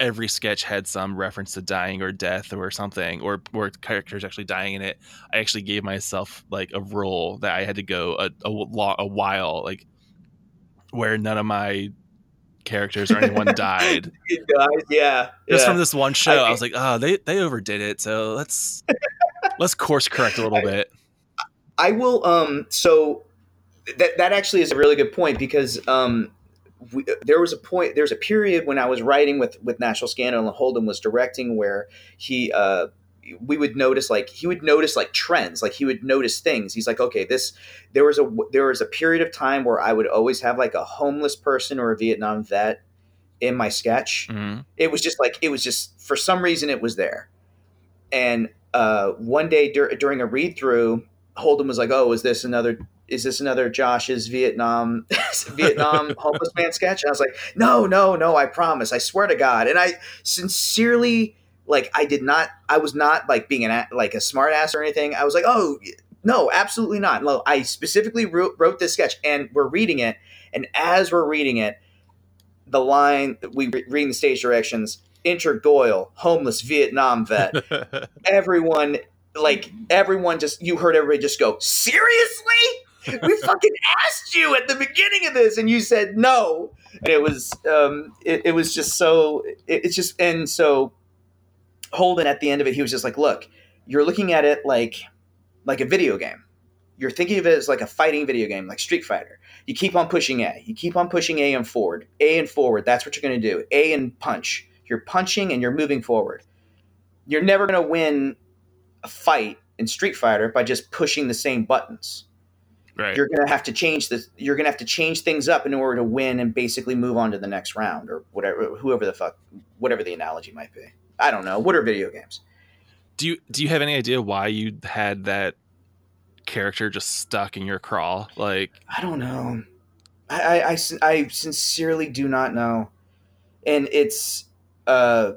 every sketch had some reference to dying or death or something, or or characters actually dying in it. I actually gave myself like a rule that I had to go a a, a while, like where none of my characters or anyone died. yeah Just yeah. from this one show, I- I, was like, oh, they they overdid it, so let's let's course correct a little bit. I will. Um. So that that actually is a really good point because um, we, there was a point. There's a period when I was writing with with National Scandal and Holden was directing where he uh we would notice like he would notice like trends like he would notice things. He's like okay this there was a there was a period of time where i would always have like a homeless person or a vietnam vet in my sketch. Mhm. it was just like it was just for some reason it was there. And uh, one day dur- during a read through holden was like oh is this another is this another josh's vietnam vietnam homeless man sketch? And i was like no no no i promise. I swear to god. And i sincerely like i did not i was not like being an like a smart ass or anything. I was like oh no absolutely not. No i specifically wrote, wrote this sketch and we're reading it and as we're reading it the line we re- reading the stage directions enter doyle homeless vietnam vet. Everyone like everyone just you heard everybody just go seriously? We fucking asked you at the beginning of this and you said no. And it was um it, it was just so it, it's just and so holden at the end of it he was just like look you're looking at it like like a video game. You're thinking of it as like a fighting video game like street fighter. You keep on pushing a. You keep on pushing a and forward a and forward. That's what you're going to do. A and punch. You're punching and you're moving forward. You're never going to win a fight in street fighter by just pushing the same buttons. Right. you're going to have to change this. you're going to have to change things up in order to win and basically move on to the next round or whatever whoever the fuck whatever the analogy might be i don't know what are video games do you do you have any idea why you had that character just stuck in your crawl? Like, I don't know. I, I, I, I sincerely do not know. And it's uh,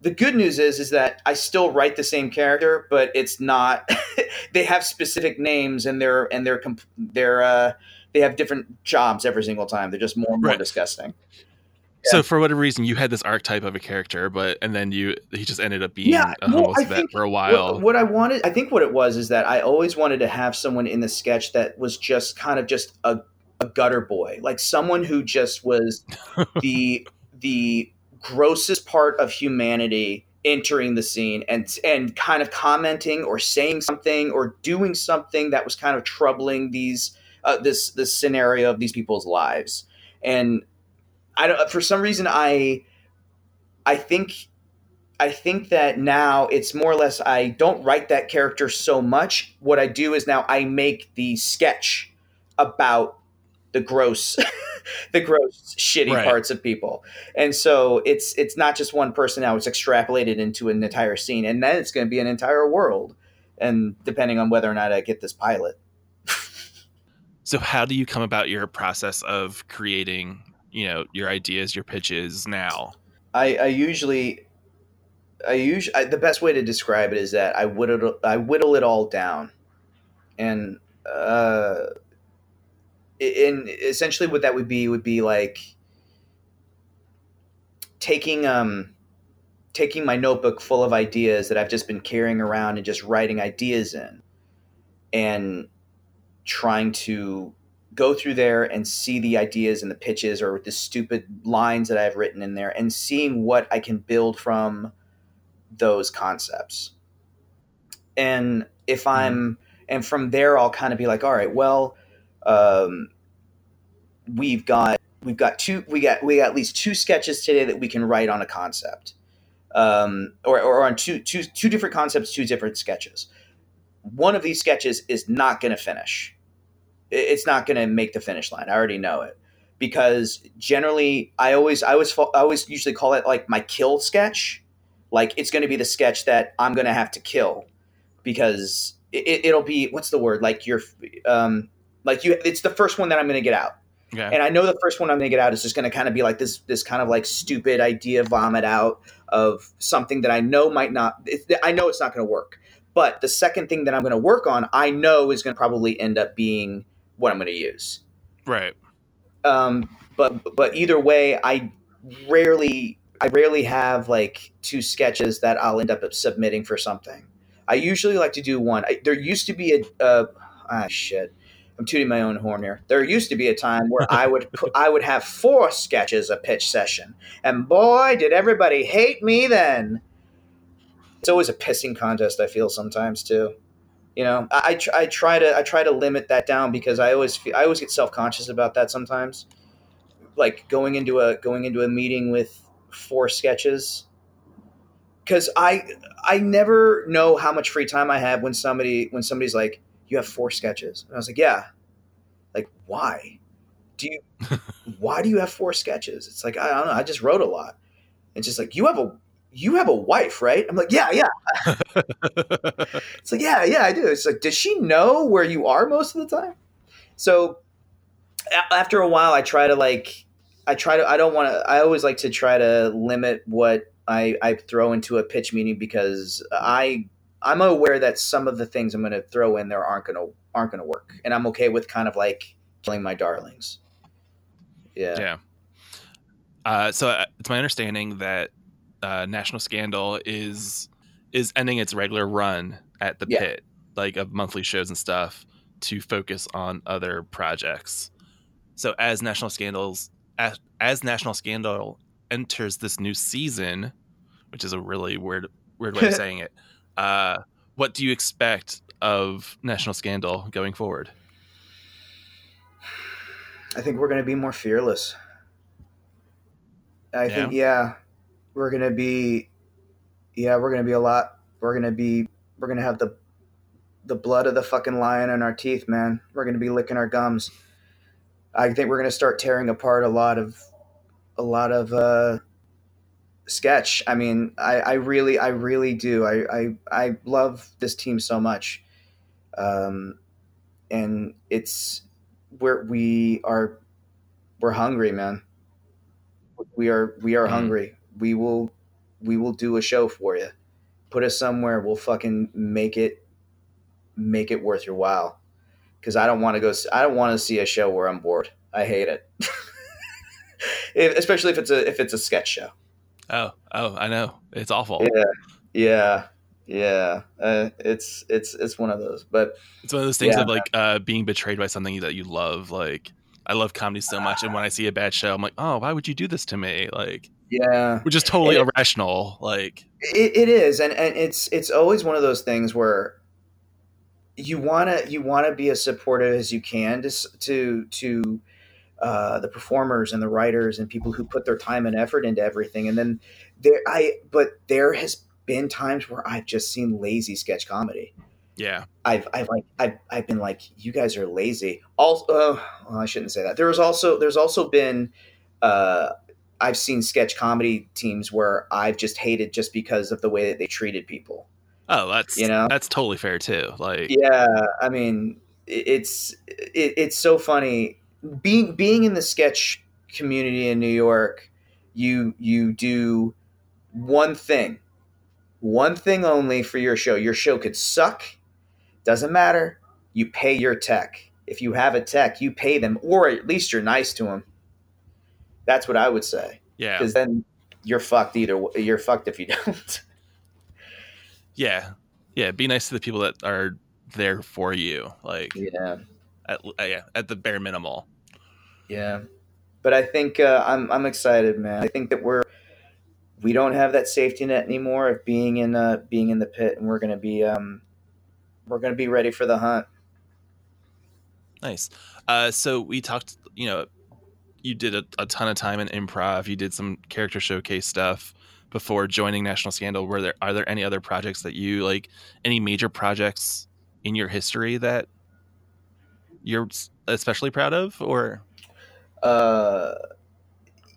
the good news is is that I still write the same character, but it's not. they have specific names and they're and they're they're uh, they have different jobs every single time. They're just more and more Right. disgusting. So for whatever reason, you had this archetype of a character, but and then you he just ended up being Yeah, a well, homeless vet for a while. What, what I wanted, I think what it was is that I always wanted to have someone in the sketch that was just kind of just a, a gutter boy, like someone who just was the the grossest part of humanity entering the scene and and kind of commenting or saying something or doing something that was kind of troubling these uh, this this scenario of these people's lives and I don't for some reason I I think I think that now it's more or less I don't write that character so much. What I do is now I make the sketch about the gross the gross shitty Right. parts of people. And so it's it's not just one person now, it's extrapolated into an entire scene and then it's going to be an entire world and depending on whether or not I get this pilot. So how do you come about your process of creating, you know, your ideas, your pitches now? I, I usually, I usually the best way to describe it is that I whittle I whittle it all down, and uh, and essentially what that would be would be like taking um taking my notebook full of ideas that I've just been carrying around and just writing ideas in, and trying to go through there and see the ideas and the pitches or the stupid lines that I've written in there and seeing what I can build from those concepts. And if I'm, and from there, I'll kind of be like, all right, well, um, we've got, we've got two, we got, we got at least two sketches today that we can write on a concept. Um, or, or on two, two, two different concepts, two different sketches. One of these sketches is not going to finish it's not going to make the finish line. I already know it because generally, I always, I always, I always usually call it like my kill sketch. Like it's going to be the sketch that I'm going to have to kill because it, it'll be what's the word like you're, um, like you. It's the first one that I'm going to get out, Okay. and I know the first one I'm going to get out is just going to kind of be like this, this kind of like stupid idea vomit out of something that I know might not. I know it's not going to work. But the second thing that I'm going to work on, I know is going to probably end up being what I'm going to use. right. Um, but but either way, I rarely I rarely have like two sketches that I'll end up submitting for something. I usually like to do one. I, there used to be a uh, ah shit. I'm tooting my own horn here. There used to be a time where I would I would have four sketches a pitch session, and boy, did everybody hate me then. It's always a pissing contest. I feel sometimes too. You know, I, I, tr- I try to I try to limit that down because I always feel, I always get self conscious about that sometimes. Like going into a going into a meeting with four sketches, because I I never know how much free time I have when somebody when somebody's like, "You have four sketches," and I was like, "Yeah." Like, why? Do you why do you have four sketches? It's like I don't know. I just wrote a lot. It's just like you have a you have a wife, right? I'm like, yeah, yeah. It's like, yeah, yeah, I do. It's like, does she know where you are most of the time? So a- after a while, I try to like, I try to, I don't want to, I always like to try to limit what I, I throw into a pitch meeting because I, I'm aware that some of the things I'm going to throw in there aren't going to, aren't going to work. And I'm okay with kind of like killing my darlings. Yeah. Yeah. Uh, so uh, it's my understanding that uh, National Scandal is is ending its regular run at the Yeah. pit, like of monthly shows and stuff, to focus on other projects. So as National Scandals as, as National Scandal enters this new season, which is a really weird weird way of saying it, uh, what do you expect of National Scandal going forward? I think we're going to be more fearless. I think, yeah, we're going to be, yeah, we're going to be a lot. We're going to be, we're going to have the, the blood of the fucking lion in our teeth, man. We're going to be licking our gums. I think we're going to start tearing apart a lot of, a lot of, uh, sketch. I mean, I, I really, I really do. I, I, I love this team so much. Um, and it's we're we are we're hungry, man. We are we are Mhm. hungry. We will we will do a show for you. Put us somewhere. We'll fucking make it make it worth your while. Because I don't want to go. I don't want to see a show where I'm bored. I hate it. If- Especially if it's a if it's a sketch show. Oh, oh, I know. It's awful. Yeah, yeah, yeah. Uh, it's it's it's one of those. But It's one of those things Yeah. of like uh, being betrayed by something that you love. Like I love comedy so much, and when I see a bad show, I'm like, oh, why would you do this to me? Like, yeah, which is totally It- irrational. Like, it, it is, and and it's it's always one of those things where you wanna you wanna be as supportive as you can to to to uh, the performers and the writers and people who put their time and effort into everything. And then there, I but there has been times where I've just seen lazy sketch comedy. yeah, I've I've like I've, I've been like you guys are lazy. Also, uh, well, I shouldn't say that. There was also there's also been uh, I've seen sketch comedy teams where I've just hated just because of the way that they treated people. oh, that's You know? that's totally fair too. Like, Yeah, I mean it's it, it's so funny being being in the sketch community in New York. You you do one thing, one thing only for your show. Your show could suck, doesn't matter. You pay your tech. If you have a tech, you pay them, or at least you're nice to them. That's what I would say, yeah, because then you're fucked either. You're fucked if you don't. yeah, yeah. Be nice to the people that are there for you. Like, yeah. at, uh, yeah, at the bare minimal. Yeah, but I think uh, I'm I'm excited, man. I think that we're we don't have that safety net anymore of being in uh, being in the pit, and we're gonna be um we're gonna be ready for the hunt. Nice. Uh, so we talked. You know, you did a, a ton of time in improv. You did some character showcase stuff before joining National Scandal. Were there are there any other projects that you like? Any major projects in your history that you're especially proud of, or Uh,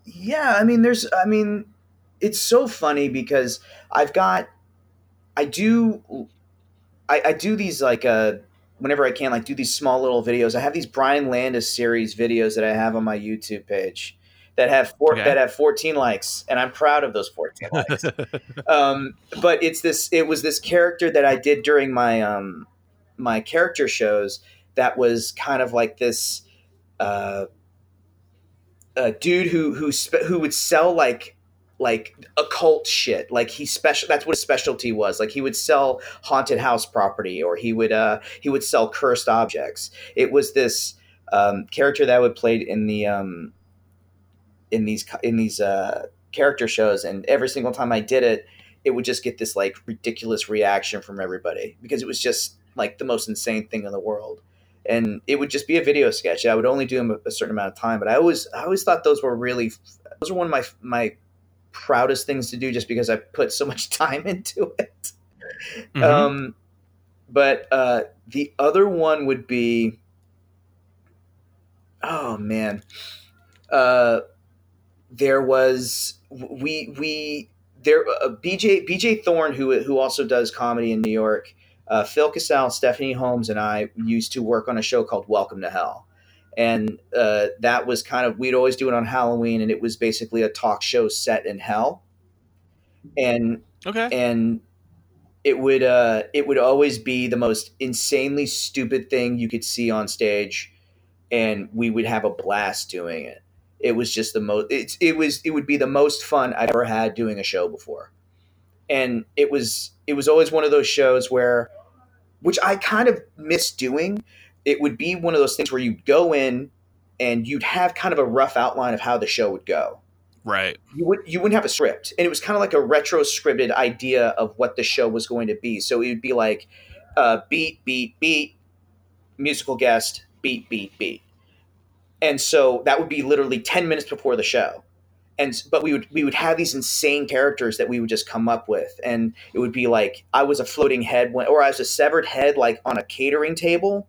yeah, I mean, there's, I mean, it's so funny because I've got, I do, I, I do these like, uh, whenever I can, like do these small little videos. I have these Brian Landis series videos that I have on my YouTube page that have four, Okay. that have 14 likes, and I'm proud of those 14 likes. um, but it's this, it was this character that I did during my, um, my character shows that was kind of like this, uh, a dude who who who would sell like like occult shit. Like he special that's what his specialty was. Like he would sell haunted house property or he would uh he would sell cursed objects. It was this um, character that would played in the um in these in these uh character shows and every single time I did it it would just get this like ridiculous reaction from everybody because it was just like the most insane thing in the world and it would just be a video sketch. I would only do them a certain amount of time, but I always I always thought those were really those are one of my my proudest things to do just because I put so much time into it. Mhm. Um, but uh, the other one would be oh man, uh, there was we we there uh, BJ BJ Thorne who who also does comedy in New York. Uh, Phil Casal, Stephanie Holmes, and I used to work on a show called Welcome to Hell, and uh, that was kind of we'd always do it on Halloween, and it was basically a talk show set in hell, and okay, and it would uh, it would always be the most insanely stupid thing you could see on stage, and we would have a blast doing it. It was just the most. It's it was it would be the most fun I've ever had doing a show before, and it was it was always one of those shows where, which I kind of miss doing. It would be one of those things where you'd go in, and you'd have kind of a rough outline of how the show would go. Right, you would you wouldn't have a script. And it was kind of like a retro scripted idea of what the show was going to be. So it would be like uh, beat beat beat musical guest beat beat beat. And so that would be literally 10 minutes before the show. And but we would we would have these insane characters that we would just come up with. And it would be like i was a floating head when, or i was a severed head like on a catering table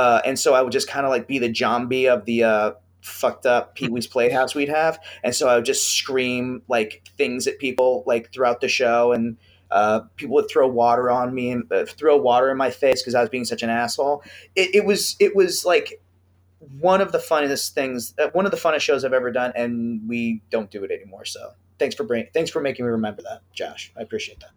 uh, and so i would just kind of like be the zombie of the uh, fucked up pee-wee's playhouse we'd have and so I would just scream like things at people like throughout the show, and Uh, people would throw water on me and uh, throw water in my face because I was being such an asshole. It, it was it was like one of the funnest things, uh, one of the funnest shows I've ever done, and we don't do it anymore. So thanks for bring, thanks for making me remember that, Josh. I appreciate that.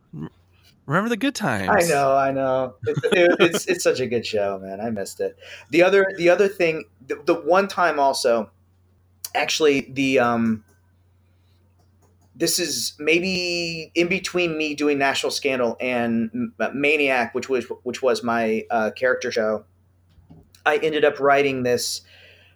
Remember the good times. I know, I know. It, it, it's it's such a good show, man. I missed it. The other the other thing, the, the one time also, actually the um, this is maybe in between me doing National Scandal and Maniac, which was which was my uh, character show. I ended up writing this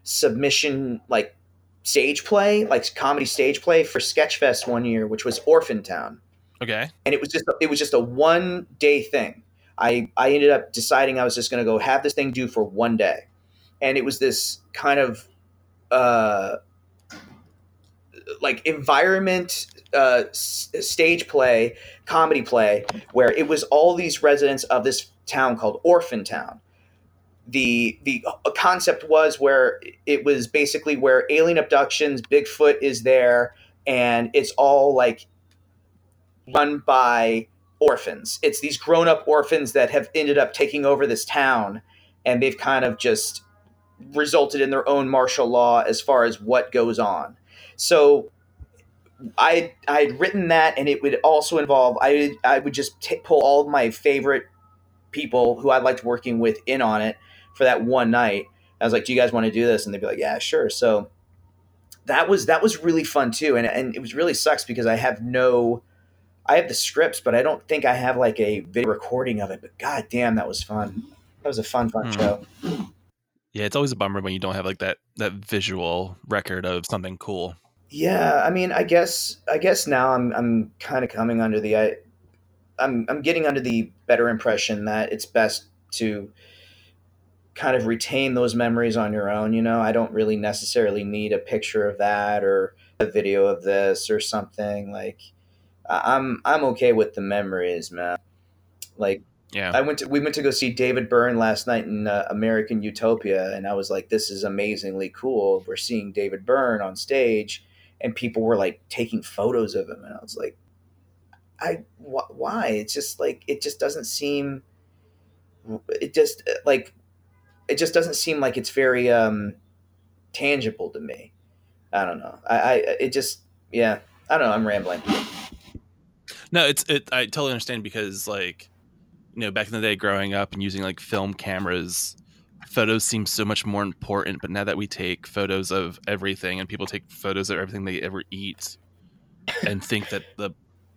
submission like stage play, like comedy stage play for Sketchfest one year, which was Orphan Town. Okay. And it was just it was just a one day thing. I I ended up deciding I was just going to go have this thing do for one day, and it was this kind of uh like environment uh, s- stage play comedy play where it was all these residents of this town called orphan town the the concept was where it was basically where alien abductions bigfoot is there and it's all like run by orphans it's these grown-up orphans that have ended up taking over this town and they've kind of just resulted in their own martial law as far as what goes on so I I had written that, and it would also involve I I would just t- pull all of my favorite people who I liked working with in on it for that one night. I was like, "Do you guys want to do this?" And they'd be like, "Yeah, sure." So that was that was really fun too, and and it was really sucks because I have no. I have the scripts, but I don't think I have like a video recording of it. But god damn, that was fun. That was a fun, fun Hmm. show. Yeah, it's always a bummer when you don't have like that that visual record of something cool. Yeah, I mean, I guess I guess now I'm I'm kind of coming under the I, I'm I'm getting under the better impression that it's best to kind of retain those memories on your own. You know, I don't really necessarily need a picture of that or a video of this or something. Like, I'm I'm okay with the memories, man. Like, Yeah. I went to we went to go see David Byrne last night in uh, American Utopia, and I was like, "This is amazingly cool." We're seeing David Byrne on stage, and people were like taking photos of him, and I was like, "I wh- why?" It's just like it just doesn't seem. It just like it just doesn't seem like it's very um tangible to me. I don't know. I, I it just yeah. I don't know. I'm rambling. No, it's it. I totally understand because like, you know, back in the day, growing up and using like film cameras, photos seem so much more important. But now that we take photos of everything, and people take photos of everything they ever eat, and think that the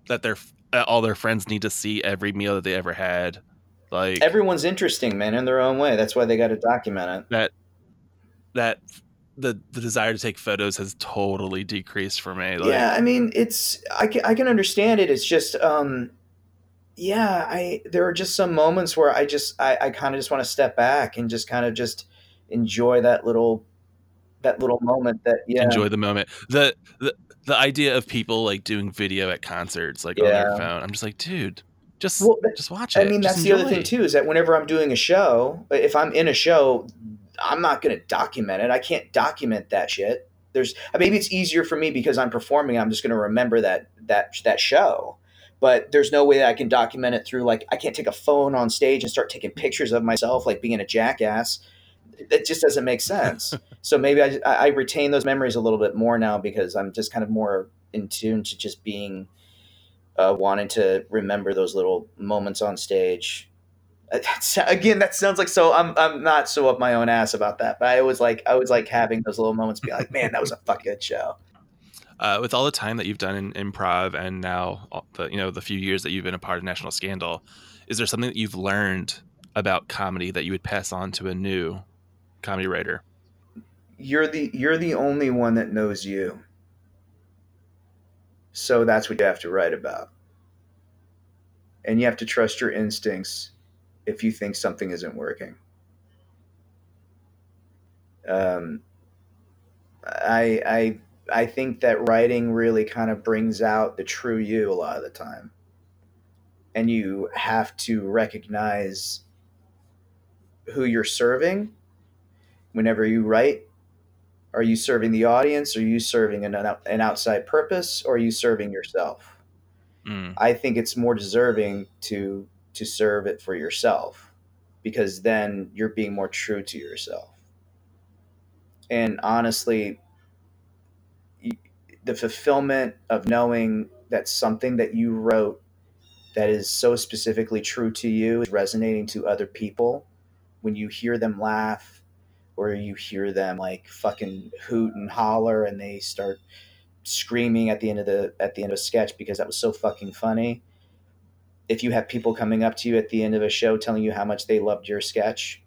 that their uh, all their friends need to see every meal that they ever had, like Everyone's interesting, man, in their own way. That's why they got to document it. That that the the desire to take photos has totally decreased for me. Like, yeah, I mean, it's I can I can understand it. It's just um yeah, I there are just some moments where I just I, I kind of just want to step back and just kind of just enjoy that little that little moment that yeah enjoy the moment. The the the idea of people like doing video at concerts like on their phone. I'm just like, dude, just Well, just watch it. I mean, Just that's the other thing too is that whenever I'm doing a show, if I'm in a show, I'm not going to document it. I can't document that shit. There's maybe it's easier for me because I'm performing. I'm just going to remember that that that show. But there's no way that I can document it through like I can't take a phone on stage and start taking pictures of myself like being a jackass. It just doesn't make sense. so maybe I, I retain those memories a little bit more now because I'm just kind of more in tune to just being uh, wanting to remember those little moments on stage. Uh, again, that sounds like so. I'm I'm not so up my own ass about that, but I was like I was like having those little moments, be like, man, that was a fucking good show. Uh, with all the time that you've done in improv and now the you know the few years that you've been a part of National Scandal, is there something that you've learned about comedy that you would pass on to a new comedy writer? You're the you're the only one that knows you, so that's what you have to write about, and you have to trust your instincts if you think something isn't working. Um, I I I think that writing really kind of brings out the true you a lot of the time. And you have to recognize who you're serving whenever you write. Are you serving the audience? Are you serving an, an outside purpose? Or are you serving yourself? Mm. I think it's more deserving to to serve it for yourself because then you're being more true to yourself. And honestly, the fulfillment of knowing that something that you wrote that is so specifically true to you is resonating to other people when you hear them laugh or you hear them like fucking hoot and holler and they start screaming at the end of the at the end of a sketch because that was so fucking funny if you have people coming up to you at the end of a show telling you how much they loved your sketch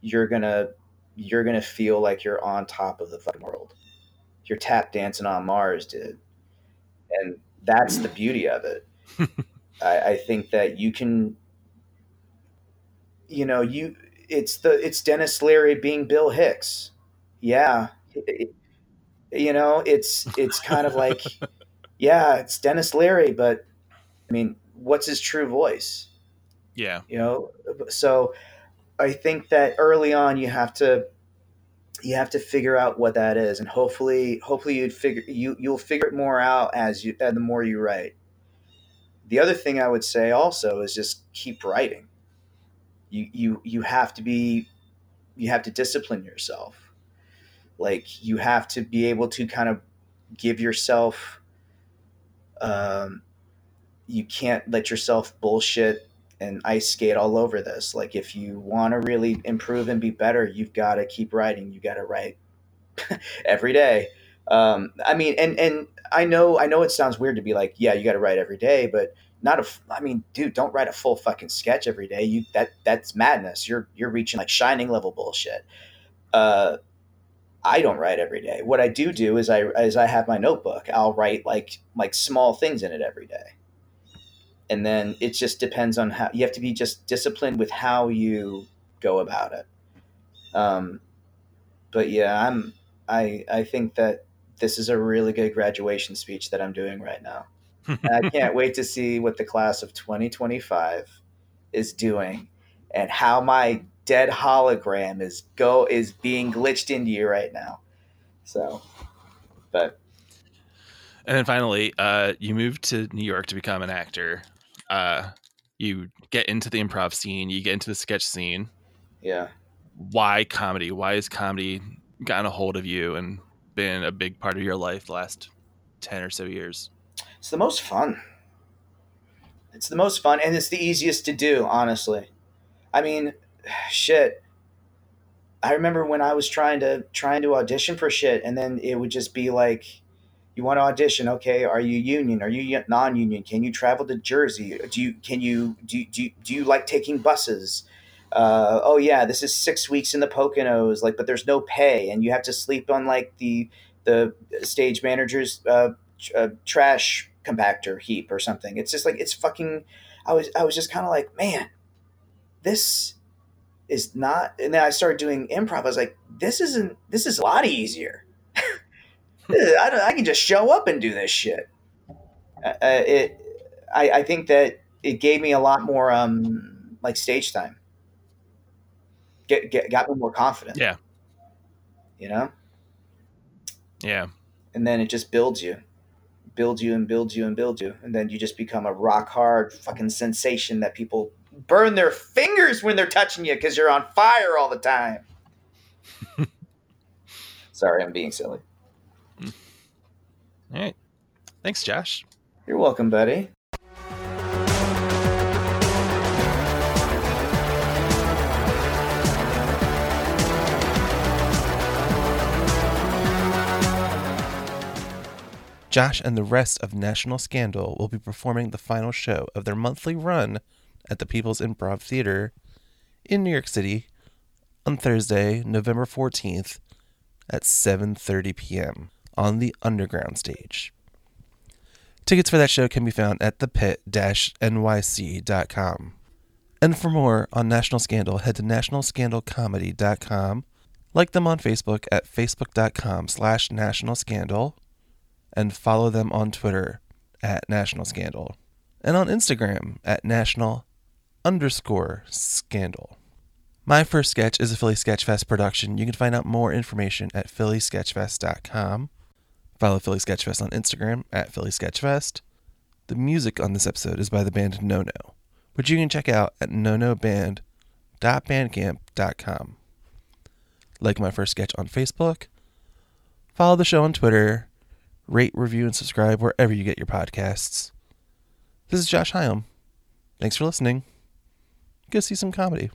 you're gonna you're gonna feel like you're on top of the fucking world. You're tap dancing on mars dude. And that's the beauty of it. I, I think that you can you know you it's the it's denis leary being bill hicks. Yeah. It- you know it's it's kind of like yeah it's denis leary but i mean what's his true voice? Yeah. you know so i think that early on you have to you have to figure out what that is. And hopefully hopefully you'd figure you you'll figure it more out as you uh, the more you write. The other thing i would say also is just keep writing. You you you have to be you have to discipline yourself. Like you have to be able to kind of give yourself um you can't let yourself bullshit and ice skate all over this. Like if you want to really improve and be better, you've got to keep writing. You got to write every day. Um, I mean, and and I know I know it sounds weird to be like, yeah, you got to write every day, but not a. I mean, dude, don't write a full fucking sketch every day. You that that's madness. You're you're reaching like shining level bullshit. Uh, I don't write every day. What I do do is I is I have my notebook. I'll write like like small things in it every day and then it just depends on how you have to be just disciplined with how you go about it. Um, but yeah i'm i i think that this is a really good graduation speech that i'm doing right now. I can't wait to see what the class of 2025 is doing and how my dead hologram is go is being glitched into you right now. So but And then finally, uh, you moved to New York to become an actor. Uh, you get into the improv scene, you get into the sketch scene. yeah Why comedy? Why has comedy gotten a hold of you and been a big part of your life the last 10 or so years? It's the most fun. It's the most fun, and it's the easiest to do, honestly. I mean, shit. I remember when I was trying to trying to audition for shit, and then it would just be like, "You want to audition? Okay. Are you union? Are you non-union? Can you travel to Jersey? Do you can you do do do you like taking buses? Uh, oh yeah, this is six weeks in the Poconos, like, but there's no pay, and you have to sleep on like the the stage manager's uh, uh, trash compactor heap or something. It's just like it's fucking. I was I was just kind of like, man, this is not. And then I started doing improv. I was like, this isn't. This is a lot easier. I, don't, I can just show up and do this shit. Uh, uh, it. I, I think that it gave me a lot more um like stage time. Get, get got me more confident. Yeah. You know Yeah. and then it just builds you builds you and builds you and builds you and then you just become a rock hard fucking sensation that people burn their fingers when they're touching you because you're on fire all the time sorry i'm being silly right. Thanks, Josh. you're welcome buddy Josh and the rest of National Scandal will be performing the final show of their monthly run at the People's Improv Theater in New York City on Thursday, November 14th at 7:30 p.m. on the Underground stage. Tickets for that show can be found at thepit-nyc.com. And for more on National Scandal, head to nationalscandalcomedy.com. Like them on Facebook at facebook.com slash national scandal and follow them on Twitter at National Scandal and on Instagram at National underscore Scandal. My first sketch is a Philly Sketchfest production. You can find out more information at phillysketchfest.com. Follow Philly Sketchfest on Instagram at Philly Sketchfest. The music on this episode is by the band No No, which you can check out at nonoband.bandcamp.com. Like my first sketch on Facebook, follow the show on Twitter, rate, review, and subscribe wherever you get your podcasts. This is Josh Hyam. Thanks for listening. Go see some comedy.